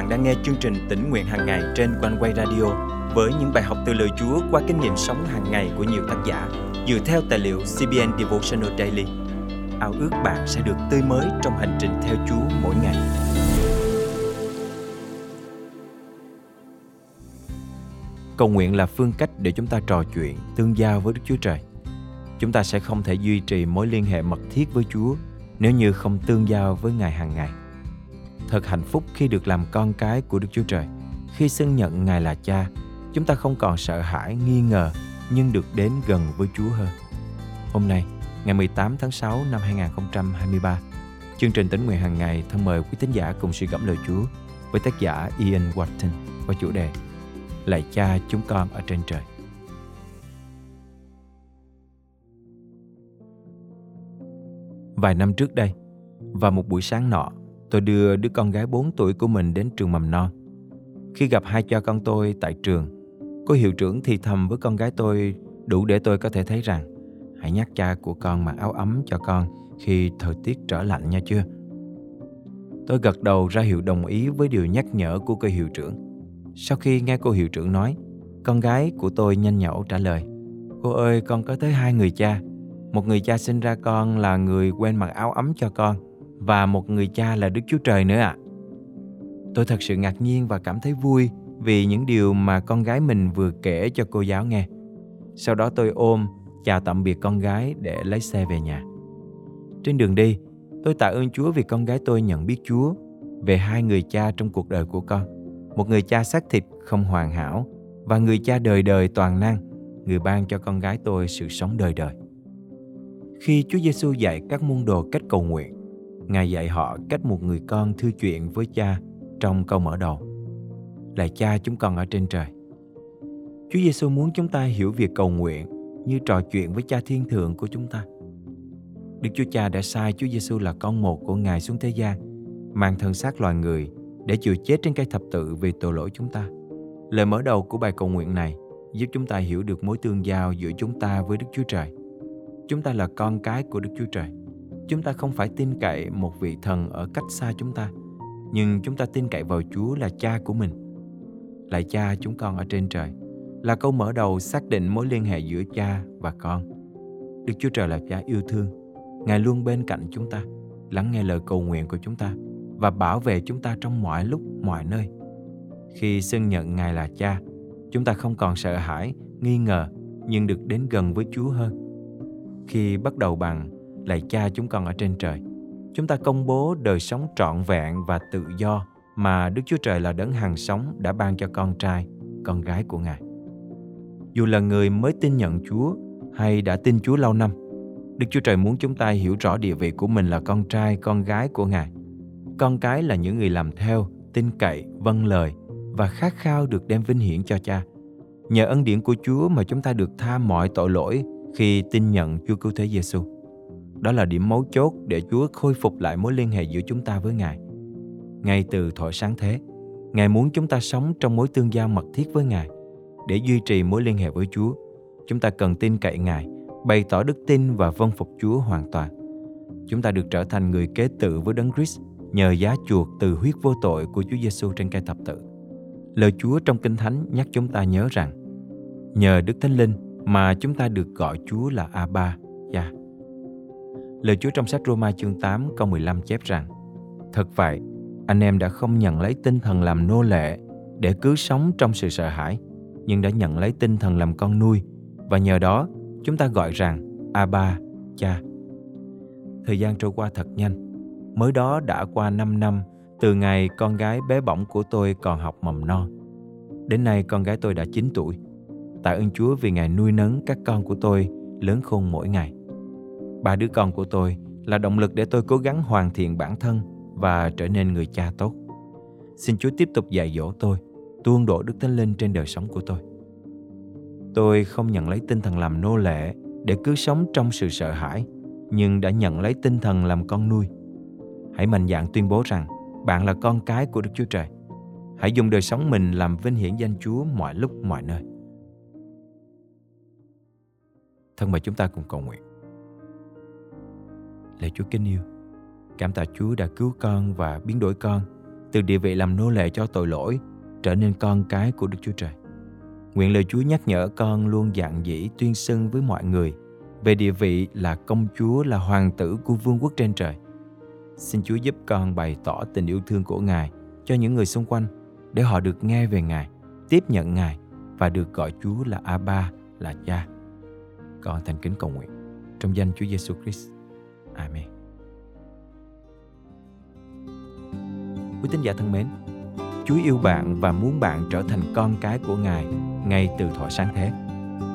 bạn đang nghe chương trình tỉnh nguyện hàng ngày trên quanh quay radio với những bài học từ lời Chúa qua kinh nghiệm sống hàng ngày của nhiều tác giả dựa theo tài liệu CBN Devotional Daily. Ao ước bạn sẽ được tươi mới trong hành trình theo Chúa mỗi ngày. Cầu nguyện là phương cách để chúng ta trò chuyện, tương giao với Đức Chúa Trời. Chúng ta sẽ không thể duy trì mối liên hệ mật thiết với Chúa nếu như không tương giao với Ngài hàng ngày. Thật hạnh phúc khi được làm con cái của Đức Chúa Trời. Khi xưng nhận Ngài là cha, chúng ta không còn sợ hãi, nghi ngờ, nhưng được đến gần với Chúa hơn. Hôm nay, ngày 18 tháng 6 năm 2023, chương trình tính nguyện hàng ngày thân mời quý tín giả cùng suy gẫm lời Chúa với tác giả Ian Watson qua chủ đề Lạy cha chúng con ở trên trời. Vài năm trước đây, vào một buổi sáng nọ, tôi đưa đứa con gái 4 tuổi của mình đến trường mầm non. Khi gặp hai cha con tôi tại trường, cô hiệu trưởng thì thầm với con gái tôi đủ để tôi có thể thấy rằng hãy nhắc cha của con mặc áo ấm cho con khi thời tiết trở lạnh nha chưa. Tôi gật đầu ra hiệu đồng ý với điều nhắc nhở của cô hiệu trưởng. Sau khi nghe cô hiệu trưởng nói, con gái của tôi nhanh nhẩu trả lời. Cô ơi, con có tới hai người cha. Một người cha sinh ra con là người quen mặc áo ấm cho con và một người cha là Đức Chúa Trời nữa ạ. À. Tôi thật sự ngạc nhiên và cảm thấy vui vì những điều mà con gái mình vừa kể cho cô giáo nghe. Sau đó tôi ôm, chào tạm biệt con gái để lấy xe về nhà. Trên đường đi, tôi tạ ơn Chúa vì con gái tôi nhận biết Chúa về hai người cha trong cuộc đời của con. Một người cha xác thịt không hoàn hảo và người cha đời đời toàn năng, người ban cho con gái tôi sự sống đời đời. Khi Chúa Giêsu dạy các môn đồ cách cầu nguyện, Ngài dạy họ cách một người con thư chuyện với cha trong câu mở đầu. Là cha chúng con ở trên trời. Chúa Giêsu muốn chúng ta hiểu việc cầu nguyện như trò chuyện với cha thiên thượng của chúng ta. Đức Chúa Cha đã sai Chúa Giêsu là con một của Ngài xuống thế gian, mang thân xác loài người để chịu chết trên cây thập tự vì tội lỗi chúng ta. Lời mở đầu của bài cầu nguyện này giúp chúng ta hiểu được mối tương giao giữa chúng ta với Đức Chúa Trời. Chúng ta là con cái của Đức Chúa Trời chúng ta không phải tin cậy một vị thần ở cách xa chúng ta, nhưng chúng ta tin cậy vào chúa là cha của mình. Lại cha, chúng con ở trên trời là câu mở đầu xác định mối liên hệ giữa cha và con. Đức chúa trời là cha yêu thương, ngài luôn bên cạnh chúng ta, lắng nghe lời cầu nguyện của chúng ta và bảo vệ chúng ta trong mọi lúc, mọi nơi. Khi xưng nhận ngài là cha, chúng ta không còn sợ hãi, nghi ngờ, nhưng được đến gần với chúa hơn. Khi bắt đầu bằng lạy cha chúng con ở trên trời chúng ta công bố đời sống trọn vẹn và tự do mà Đức Chúa Trời là đấng hàng sống đã ban cho con trai, con gái của Ngài. Dù là người mới tin nhận Chúa hay đã tin Chúa lâu năm, Đức Chúa Trời muốn chúng ta hiểu rõ địa vị của mình là con trai, con gái của Ngài. Con cái là những người làm theo, tin cậy, vâng lời và khát khao được đem vinh hiển cho cha. Nhờ ân điển của Chúa mà chúng ta được tha mọi tội lỗi khi tin nhận Chúa Cứu Thế Giêsu. Đó là điểm mấu chốt để Chúa khôi phục lại mối liên hệ giữa chúng ta với Ngài. Ngay từ thuở sáng thế, Ngài muốn chúng ta sống trong mối tương giao mật thiết với Ngài. Để duy trì mối liên hệ với Chúa, chúng ta cần tin cậy Ngài, bày tỏ đức tin và vâng phục Chúa hoàn toàn. Chúng ta được trở thành người kế tự với Đấng Christ nhờ giá chuộc từ huyết vô tội của Chúa Giêsu trên cây thập tự. Lời Chúa trong Kinh Thánh nhắc chúng ta nhớ rằng nhờ Đức Thánh Linh mà chúng ta được gọi Chúa là Abba, Cha. Lời Chúa trong sách Roma chương 8 câu 15 chép rằng Thật vậy, anh em đã không nhận lấy tinh thần làm nô lệ để cứ sống trong sự sợ hãi, nhưng đã nhận lấy tinh thần làm con nuôi và nhờ đó chúng ta gọi rằng Abba, cha. Thời gian trôi qua thật nhanh. Mới đó đã qua 5 năm từ ngày con gái bé bỏng của tôi còn học mầm non. Đến nay con gái tôi đã 9 tuổi. Tạ ơn Chúa vì Ngài nuôi nấng các con của tôi lớn khôn mỗi ngày. Ba đứa con của tôi là động lực để tôi cố gắng hoàn thiện bản thân và trở nên người cha tốt. Xin Chúa tiếp tục dạy dỗ tôi, tuôn đổ Đức Thánh Linh trên đời sống của tôi. Tôi không nhận lấy tinh thần làm nô lệ để cứ sống trong sự sợ hãi, nhưng đã nhận lấy tinh thần làm con nuôi. Hãy mạnh dạn tuyên bố rằng bạn là con cái của Đức Chúa Trời. Hãy dùng đời sống mình làm vinh hiển danh Chúa mọi lúc mọi nơi. Thân mời chúng ta cùng cầu nguyện. Lạy Chúa kính yêu, cảm tạ Chúa đã cứu con và biến đổi con từ địa vị làm nô lệ cho tội lỗi trở nên con cái của Đức Chúa Trời. Nguyện lời Chúa nhắc nhở con luôn dạng dĩ tuyên xưng với mọi người về địa vị là công chúa là hoàng tử của vương quốc trên trời. Xin Chúa giúp con bày tỏ tình yêu thương của Ngài cho những người xung quanh để họ được nghe về Ngài, tiếp nhận Ngài và được gọi Chúa là Abba, là Cha. Con thành kính cầu nguyện trong danh Chúa Giêsu Christ. Amen. Quý tín giả thân mến, Chúa yêu bạn và muốn bạn trở thành con cái của Ngài ngay từ thọ sáng thế.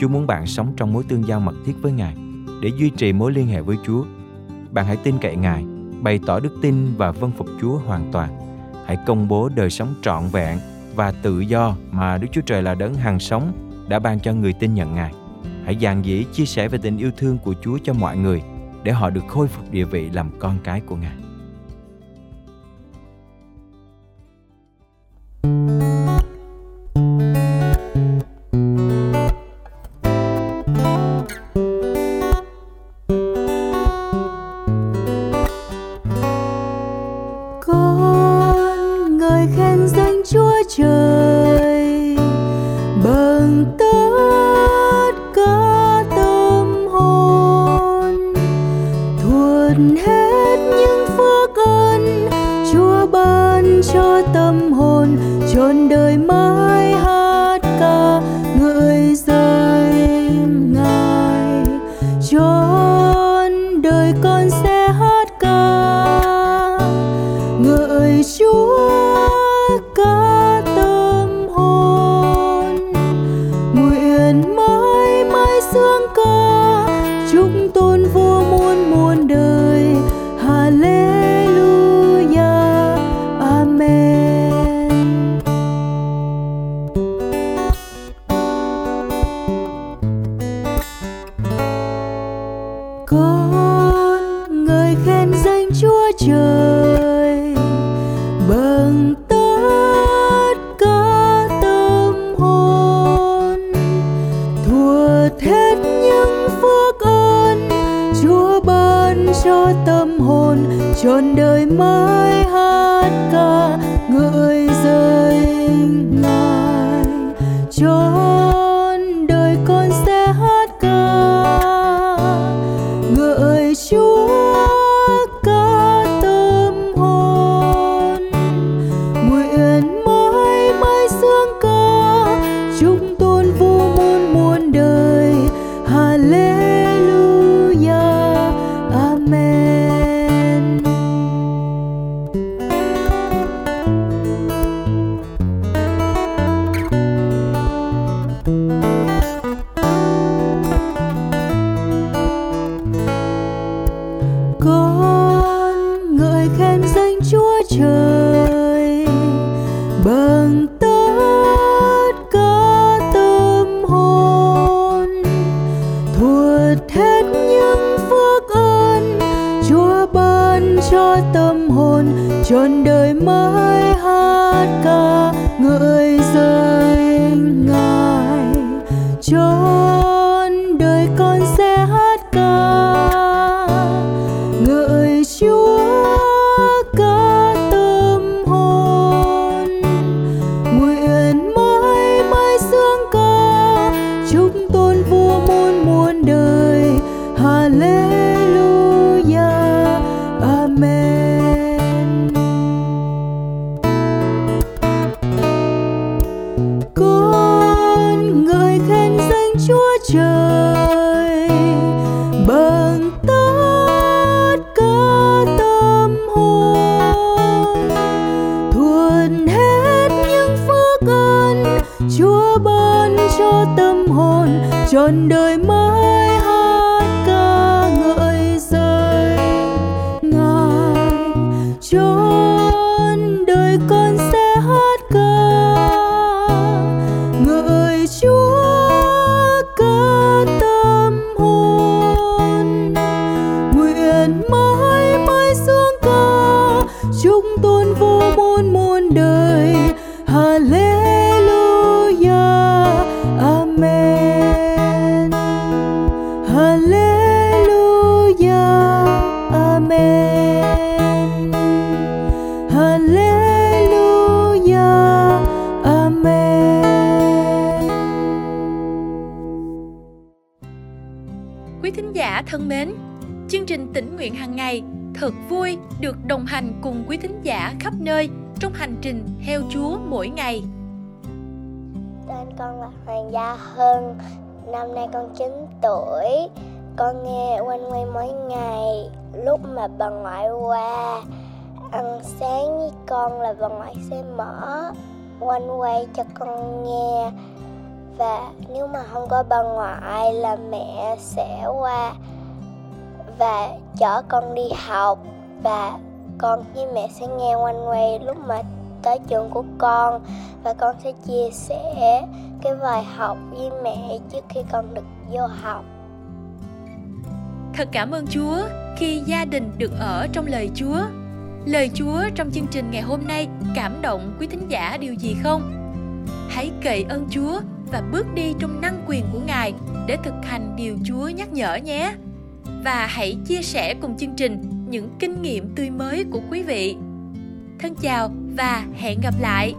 Chúa muốn bạn sống trong mối tương giao mật thiết với Ngài để duy trì mối liên hệ với Chúa. Bạn hãy tin cậy Ngài, bày tỏ đức tin và vâng phục Chúa hoàn toàn. Hãy công bố đời sống trọn vẹn và tự do mà Đức Chúa Trời là đấng hàng sống đã ban cho người tin nhận Ngài. Hãy dàn dĩ chia sẻ về tình yêu thương của Chúa cho mọi người để họ được khôi phục địa vị làm con cái của Ngài. Trọn đời mãi hát ca ngợi danh ngài. Trọn đời con sẽ hát ca ngợi chúa hồn trọn đời mới hát ca, người rơi ngài. Trọn đời con sẽ hát ca ngợi chúa ca tâm hồn. Nguyện mãi mãi sương ca chúng trọn đời mơ. Thân mến, chương trình tỉnh nguyện hàng ngày thật vui được đồng hành cùng quý thính giả khắp nơi trong hành trình theo Chúa mỗi ngày. Tên con là Hoàng Gia Hưng, năm nay con 9 tuổi. Con nghe quanh quay mỗi ngày lúc mà bà ngoại qua ăn sáng với con là bà ngoại sẽ mở quanh quay cho con nghe và nếu mà không có bà ngoại là mẹ sẽ qua và chở con đi học và con với mẹ sẽ nghe quanh quay lúc mà tới trường của con và con sẽ chia sẻ cái bài học với mẹ trước khi con được vô học Thật cảm ơn Chúa khi gia đình được ở trong lời Chúa. Lời Chúa trong chương trình ngày hôm nay cảm động quý thính giả điều gì không? Hãy cậy ơn Chúa và bước đi trong năng quyền của Ngài để thực hành điều Chúa nhắc nhở nhé. Và hãy chia sẻ cùng chương trình những kinh nghiệm tươi mới của quý vị. Thân chào và hẹn gặp lại.